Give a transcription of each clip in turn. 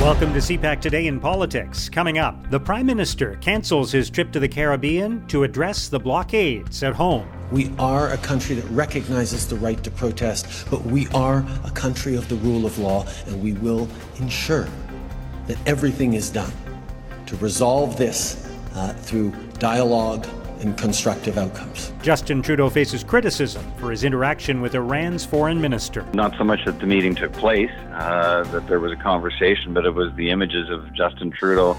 Welcome to CPAC Today in Politics. Coming up, the Prime Minister cancels his trip to the Caribbean to address the blockades at home. We are a country that recognizes the right to protest, but we are a country of the rule of law, and we will ensure that everything is done to resolve this uh, through dialogue and constructive outcomes. Justin Trudeau faces criticism for his interaction with Iran's foreign minister. Not so much that the meeting took place, uh, that there was a conversation, but it was the images of Justin Trudeau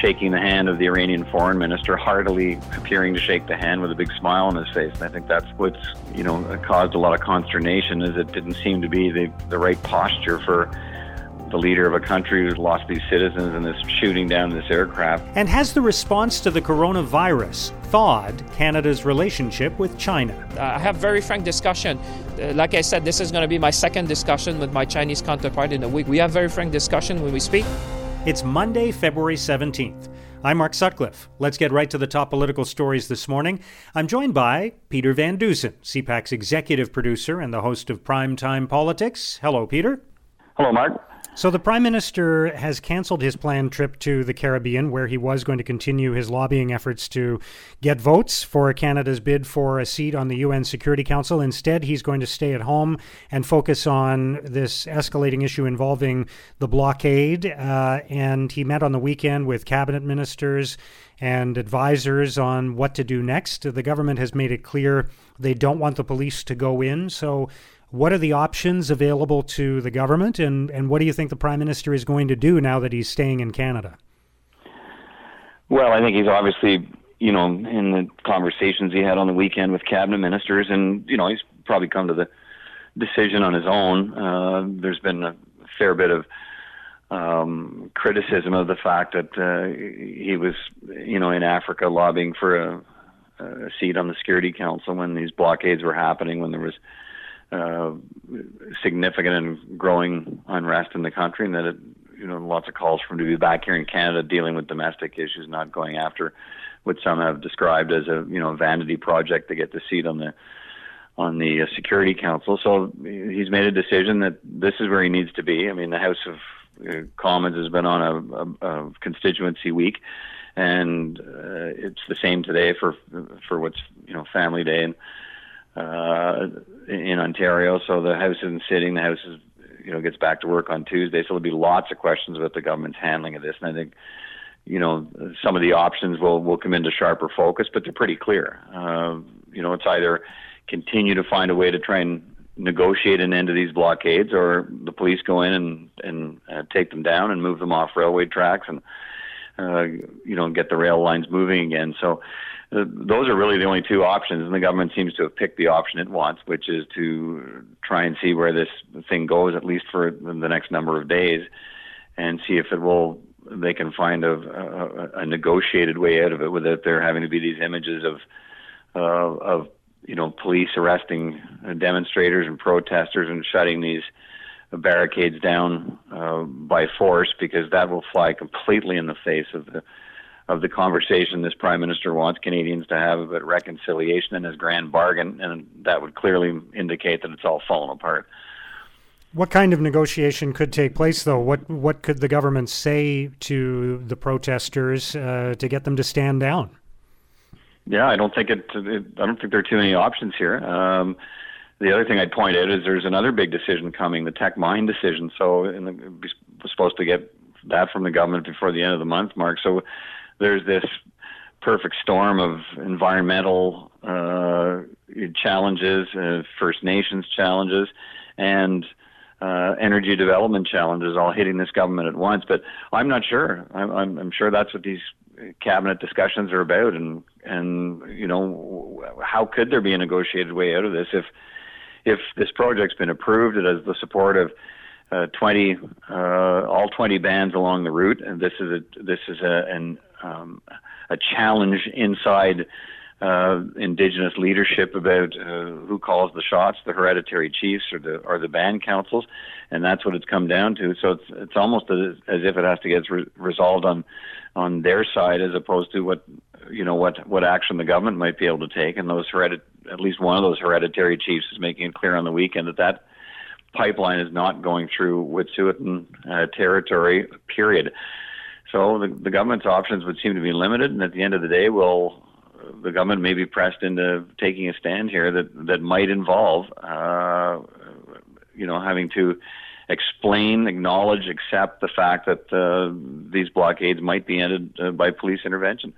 shaking the hand of the Iranian foreign minister, heartily appearing to shake the hand with a big smile on his face. And I think that's what's you know caused a lot of consternation, is it didn't seem to be the, the right posture for the leader of a country who's lost these citizens and this shooting down this aircraft. And has the response to the coronavirus thawed Canada's relationship with China? I have very frank discussion. Uh, like I said, this is going to be my second discussion with my Chinese counterpart in a week. We have very frank discussion when we speak. It's Monday, February 17th. I'm Mark Sutcliffe. Let's get right to the top political stories this morning. I'm joined by Peter Van Dusen, CPAC's executive producer and the host of Primetime Politics. Hello, Peter. Hello, Mark. So, the Prime Minister has canceled his planned trip to the Caribbean, where he was going to continue his lobbying efforts to get votes for Canada's bid for a seat on the UN Security Council. Instead, he's going to stay at home and focus on this escalating issue involving the blockade. Uh, and he met on the weekend with cabinet ministers and advisors on what to do next. The government has made it clear they don't want the police to go in. So, what are the options available to the government, and, and what do you think the Prime Minister is going to do now that he's staying in Canada? Well, I think he's obviously, you know, in the conversations he had on the weekend with cabinet ministers, and, you know, he's probably come to the decision on his own. Uh, there's been a fair bit of um, criticism of the fact that uh, he was, you know, in Africa lobbying for a, a seat on the Security Council when these blockades were happening, when there was uh, significant and growing unrest in the country, and that it, you know lots of calls for him to be back here in Canada dealing with domestic issues, not going after what some have described as a you know vanity project to get the seat on the on the uh, Security Council. So he's made a decision that this is where he needs to be. I mean, the House of uh, Commons has been on a, a, a constituency week, and uh, it's the same today for for what's you know Family Day and uh, in Ontario. So the House isn't sitting. The House is, you know, gets back to work on Tuesday. So there'll be lots of questions about the government's handling of this. And I think, you know, some of the options will will come into sharper focus, but they're pretty clear. Uh, you know, it's either continue to find a way to try and negotiate an end to these blockades, or the police go in and and uh, take them down and move them off railway tracks and uh, you know get the rail lines moving again. So those are really the only two options, and the government seems to have picked the option it wants, which is to try and see where this thing goes, at least for the next number of days, and see if it will. They can find a, a, a negotiated way out of it without there having to be these images of uh, of you know police arresting demonstrators and protesters and shutting these barricades down uh, by force, because that will fly completely in the face of the of the conversation this prime minister wants Canadians to have about reconciliation and his grand bargain, and that would clearly indicate that it's all fallen apart. What kind of negotiation could take place, though? What what could the government say to the protesters uh, to get them to stand down? Yeah, I don't think it, it. I don't think there are too many options here. Um, the other thing I'd point out is there's another big decision coming, the Teck Mine decision. So, the, we're supposed to get that from the government before the end of the month, Mark. So, there's this perfect storm of environmental uh, challenges, uh, First Nations challenges, and uh, energy development challenges all hitting this government at once. But I'm not sure. I'm, I'm, I'm sure that's what these cabinet discussions are about. And and you know, how could there be a negotiated way out of this if if this project's been approved, it has the support of uh, 20, uh, all 20 bands along the route, and this is a this is a, an um, a challenge inside uh, indigenous leadership about uh, who calls the shots, the hereditary chiefs or the or the band councils, and that's what it's come down to. So it's it's almost as, as if it has to get re- resolved on on their side as opposed to what you know what what action the government might be able to take. And those heredit at least one of those hereditary chiefs is making it clear on the weekend that that pipeline is not going through Wet'suwet'en uh, territory period. So the, the government's options would seem to be limited, and at the end of the day, will the government may be pressed into taking a stand here that that might involve, uh, you know, having to explain, acknowledge, accept the fact that uh, these blockades might be ended uh, by police intervention.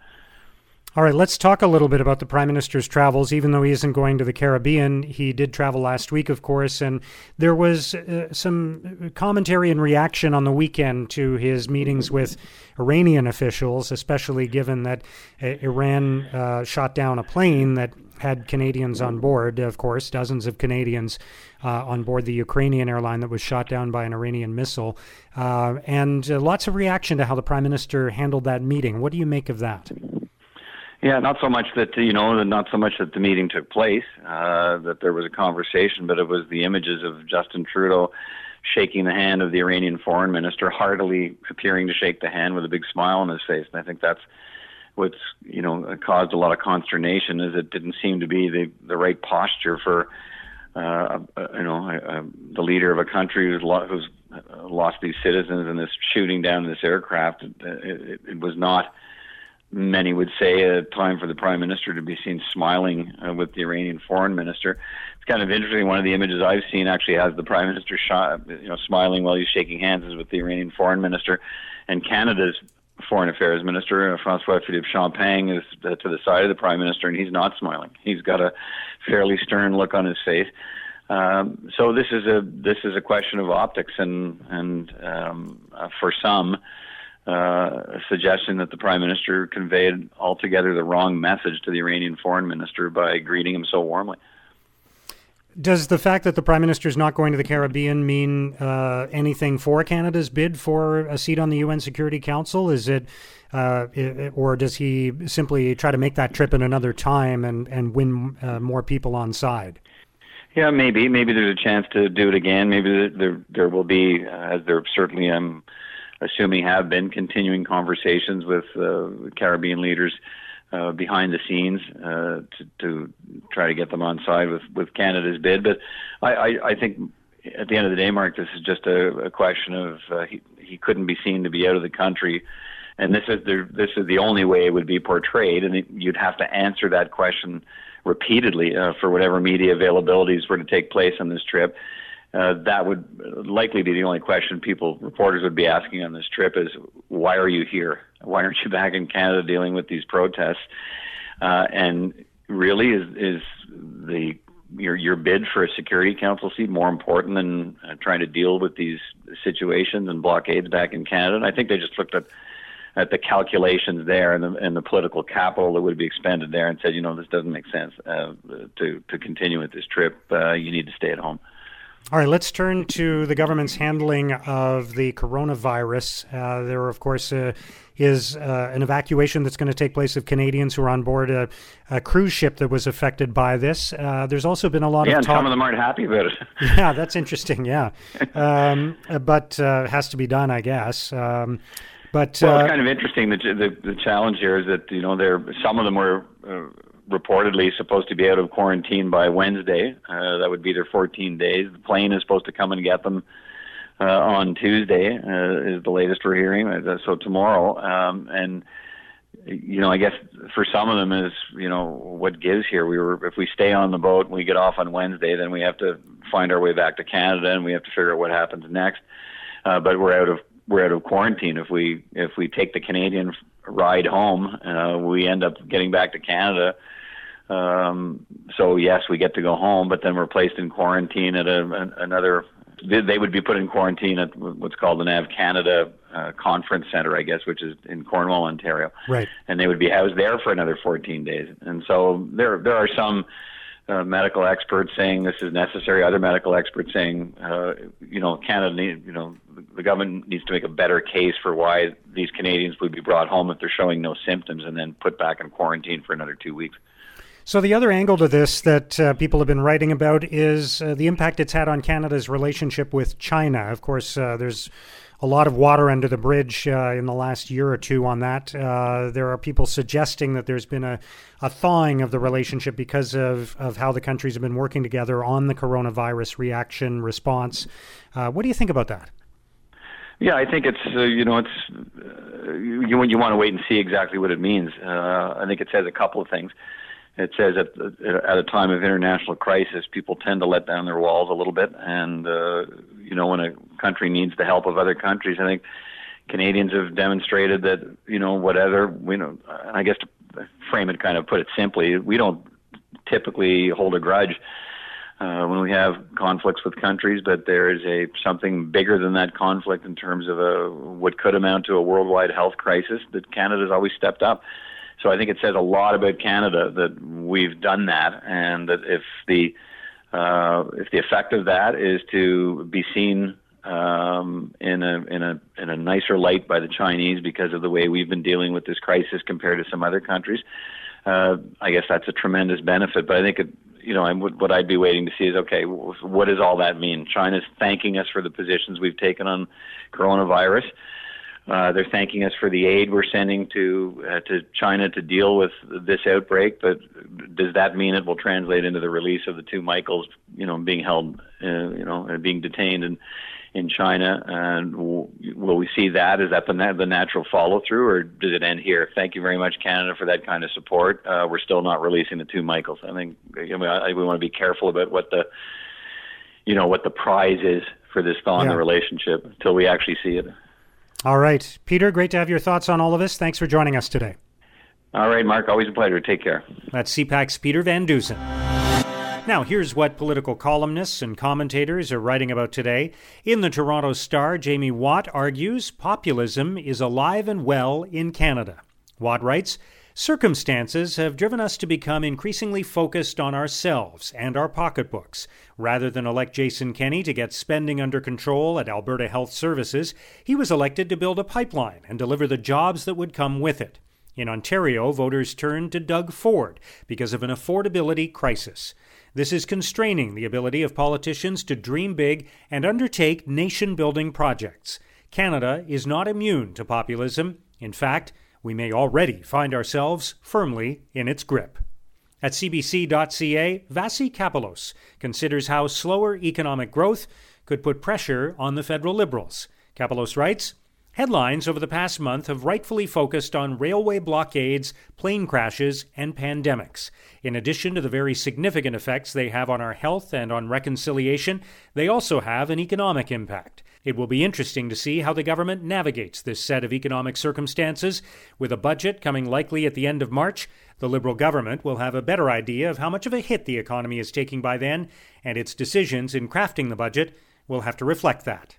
All right, let's talk a little bit about the Prime Minister's travels. Even though he isn't going to the Caribbean, he did travel last week, of course, and there was uh, some commentary and reaction on the weekend to his meetings with Iranian officials, especially given that uh, Iran uh, shot down a plane that had Canadians on board, of course, dozens of Canadians uh, on board the Ukrainian airline that was shot down by an Iranian missile, uh, and uh, lots of reaction to how the Prime Minister handled that meeting. What do you make of that? Yeah, not so much that you know, not so much that the meeting took place, uh, that there was a conversation, but it was the images of Justin Trudeau shaking the hand of the Iranian foreign minister, heartily appearing to shake the hand with a big smile on his face. And I think that's what's you know caused a lot of consternation, is it didn't seem to be the the right posture for uh, uh, you know uh, the leader of a country who's, lo- who's lost these citizens and this shooting down this aircraft. It, it, it was not many would say, a time for the prime minister to be seen smiling uh, with the Iranian foreign minister. It's kind of interesting. One of the images I've seen actually has the prime minister, sh- you know, smiling while he's shaking hands is with the Iranian foreign minister, and Canada's foreign affairs minister, uh, Francois Philippe Champagne, is uh, to the side of the prime minister, and he's not smiling. He's got a fairly stern look on his face. Um, so this is a this is a question of optics, and and um, uh, for some uh, a suggestion that the prime minister conveyed altogether the wrong message to the Iranian foreign minister by greeting him so warmly. Does the fact that the prime minister is not going to the Caribbean mean uh, anything for Canada's bid for a seat on the UN Security Council? Is it, uh, it or does he simply try to make that trip in another time and and win uh, more people on side? Yeah, maybe. Maybe there's a chance to do it again. Maybe there there will be, uh, as there certainly am. Um, assuming have been continuing conversations with uh, Caribbean leaders uh, behind the scenes uh, to, to try to get them on side with, with Canada's bid. But I, I, I think at the end of the day, Mark, this is just a, a question of uh, he, he couldn't be seen to be out of the country. And this is the this is the only way it would be portrayed, and you'd have to answer that question repeatedly uh, for whatever media availabilities were to take place on this trip uh, that would likely be the only question people reporters would be asking on this trip is why are you here why aren't you back in canada dealing with these protests uh, and really is is the your your bid for a security council seat more important than uh, trying to deal with these situations and blockades back in canada and i think they just looked at at the calculations there and the, and the political capital that would be expended there and said, you know, this doesn't make sense uh, to to continue with this trip. Uh, you need to stay at home. All right, let's turn to the government's handling of the coronavirus. Uh, there, of course, uh, is uh, an evacuation that's going to take place of Canadians who are on board a, a cruise ship that was affected by this. Uh, there's also been a lot yeah, of talk. some of them aren't happy about it. yeah, that's interesting. Yeah, um, but uh, has to be done, I guess. Um, but well, it's uh, kind of interesting. The, the, the challenge here is that you know there some of them were reportedly supposed to be out of quarantine by Wednesday. Uh, that would be their 14 days. The plane is supposed to come and get them uh, on Tuesday, uh, is the latest we're hearing. Uh, so tomorrow, um, and you know, I guess for some of them is you know what gives here. We were if we stay on the boat and we get off on Wednesday, then we have to find our way back to Canada and we have to figure out what happens next. Uh, but we're out of we're out of quarantine. If we if we take the Canadian ride home, uh, we end up getting back to Canada um, so yes, we get to go home, but then we're placed in quarantine at a, another. They would be put in quarantine at what's called the NAV Canada uh, Conference Center, I guess, which is in Cornwall, Ontario. Right. And they would be housed there for another 14 days. And so there, there are some uh, medical experts saying this is necessary. Other medical experts saying, uh, you know, Canada, need, you know, the government needs to make a better case for why these Canadians would be brought home if they're showing no symptoms and then put back in quarantine for another two weeks. So, the other angle to this that uh, people have been writing about is uh, the impact it's had on Canada's relationship with China. Of course, uh, there's a lot of water under the bridge uh, in the last year or two on that. Uh, there are people suggesting that there's been a, a thawing of the relationship because of, of how the countries have been working together on the coronavirus reaction response. Uh, what do you think about that? Yeah, I think it's uh, you know it's uh, you you want to wait and see exactly what it means. Uh, I think it says a couple of things. It says at at a time of international crisis, people tend to let down their walls a little bit, and uh, you know when a country needs the help of other countries, I think Canadians have demonstrated that you know whatever you know. I guess to frame it, kind of put it simply, we don't typically hold a grudge uh, when we have conflicts with countries, but there is a something bigger than that conflict in terms of a what could amount to a worldwide health crisis that Canada's always stepped up. So I think it says a lot about Canada that we've done that, and that if the uh, if the effect of that is to be seen um, in a in a in a nicer light by the Chinese because of the way we've been dealing with this crisis compared to some other countries, uh, I guess that's a tremendous benefit. But I think it, you know, what I'd be waiting to see is okay, what does all that mean? China's thanking us for the positions we've taken on coronavirus. Uh, they're thanking us for the aid we're sending to uh, to China to deal with this outbreak. But does that mean it will translate into the release of the two Michaels, you know, being held, uh, you know, being detained and in China, and will we see that? Is that the, the natural follow through, or does it end here? Thank you very much, Canada, for that kind of support. Uh, we're still not releasing the two Michaels. I think I mean, I, we want to be careful about what the, you know, what the prize is for this thaw in yeah. the relationship until we actually see it. All right, Peter. Great to have your thoughts on all of this. Thanks for joining us today. All right, Mark. Always a pleasure. Take care. That's CPAC's Peter Van Dusen. Now, here's what political columnists and commentators are writing about today. In the Toronto Star, Jamie Watt argues populism is alive and well in Canada. Watt writes, Circumstances have driven us to become increasingly focused on ourselves and our pocketbooks. Rather than elect Jason Kenney to get spending under control at Alberta Health Services, he was elected to build a pipeline and deliver the jobs that would come with it. In Ontario, voters turned to Doug Ford because of an affordability crisis. This is constraining the ability of politicians to dream big and undertake nation building projects. Canada is not immune to populism. In fact, we may already find ourselves firmly in its grip. At CBC.ca, Vassy Kapelos considers how slower economic growth could put pressure on the federal Liberals. Kapelos writes Headlines over the past month have rightfully focused on railway blockades, plane crashes, and pandemics. In addition to the very significant effects they have on our health and on reconciliation, they also have an economic impact. It will be interesting to see how the government navigates this set of economic circumstances. With a budget coming likely at the end of March, the Liberal government will have a better idea of how much of a hit the economy is taking by then, and its decisions in crafting the budget will have to reflect that.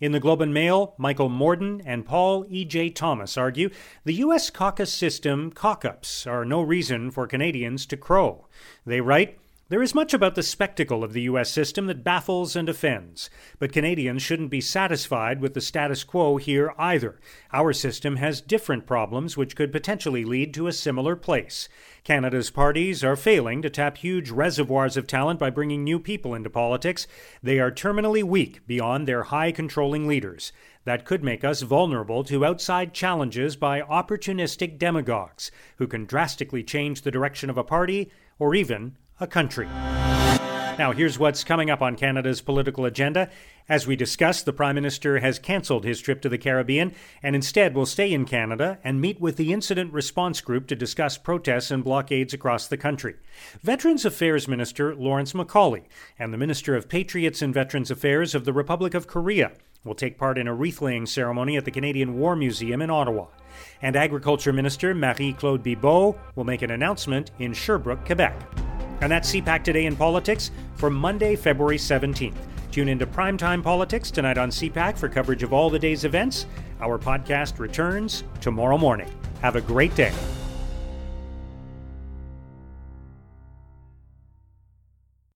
In the Globe and Mail, Michael Morden and Paul E.J. Thomas argue the U.S. caucus system cock ups are no reason for Canadians to crow. They write, there is much about the spectacle of the U.S. system that baffles and offends, but Canadians shouldn't be satisfied with the status quo here either. Our system has different problems which could potentially lead to a similar place. Canada's parties are failing to tap huge reservoirs of talent by bringing new people into politics. They are terminally weak beyond their high controlling leaders. That could make us vulnerable to outside challenges by opportunistic demagogues who can drastically change the direction of a party or even a country. Now, here's what's coming up on Canada's political agenda. As we discussed, the Prime Minister has cancelled his trip to the Caribbean and instead will stay in Canada and meet with the Incident Response Group to discuss protests and blockades across the country. Veterans Affairs Minister Lawrence MacAulay and the Minister of Patriots and Veterans Affairs of the Republic of Korea will take part in a wreath laying ceremony at the Canadian War Museum in Ottawa. And Agriculture Minister Marie Claude Bibeau will make an announcement in Sherbrooke, Quebec. And that's CPAC Today in Politics for Monday, February 17th. Tune into Primetime Politics tonight on CPAC for coverage of all the day's events. Our podcast returns tomorrow morning. Have a great day.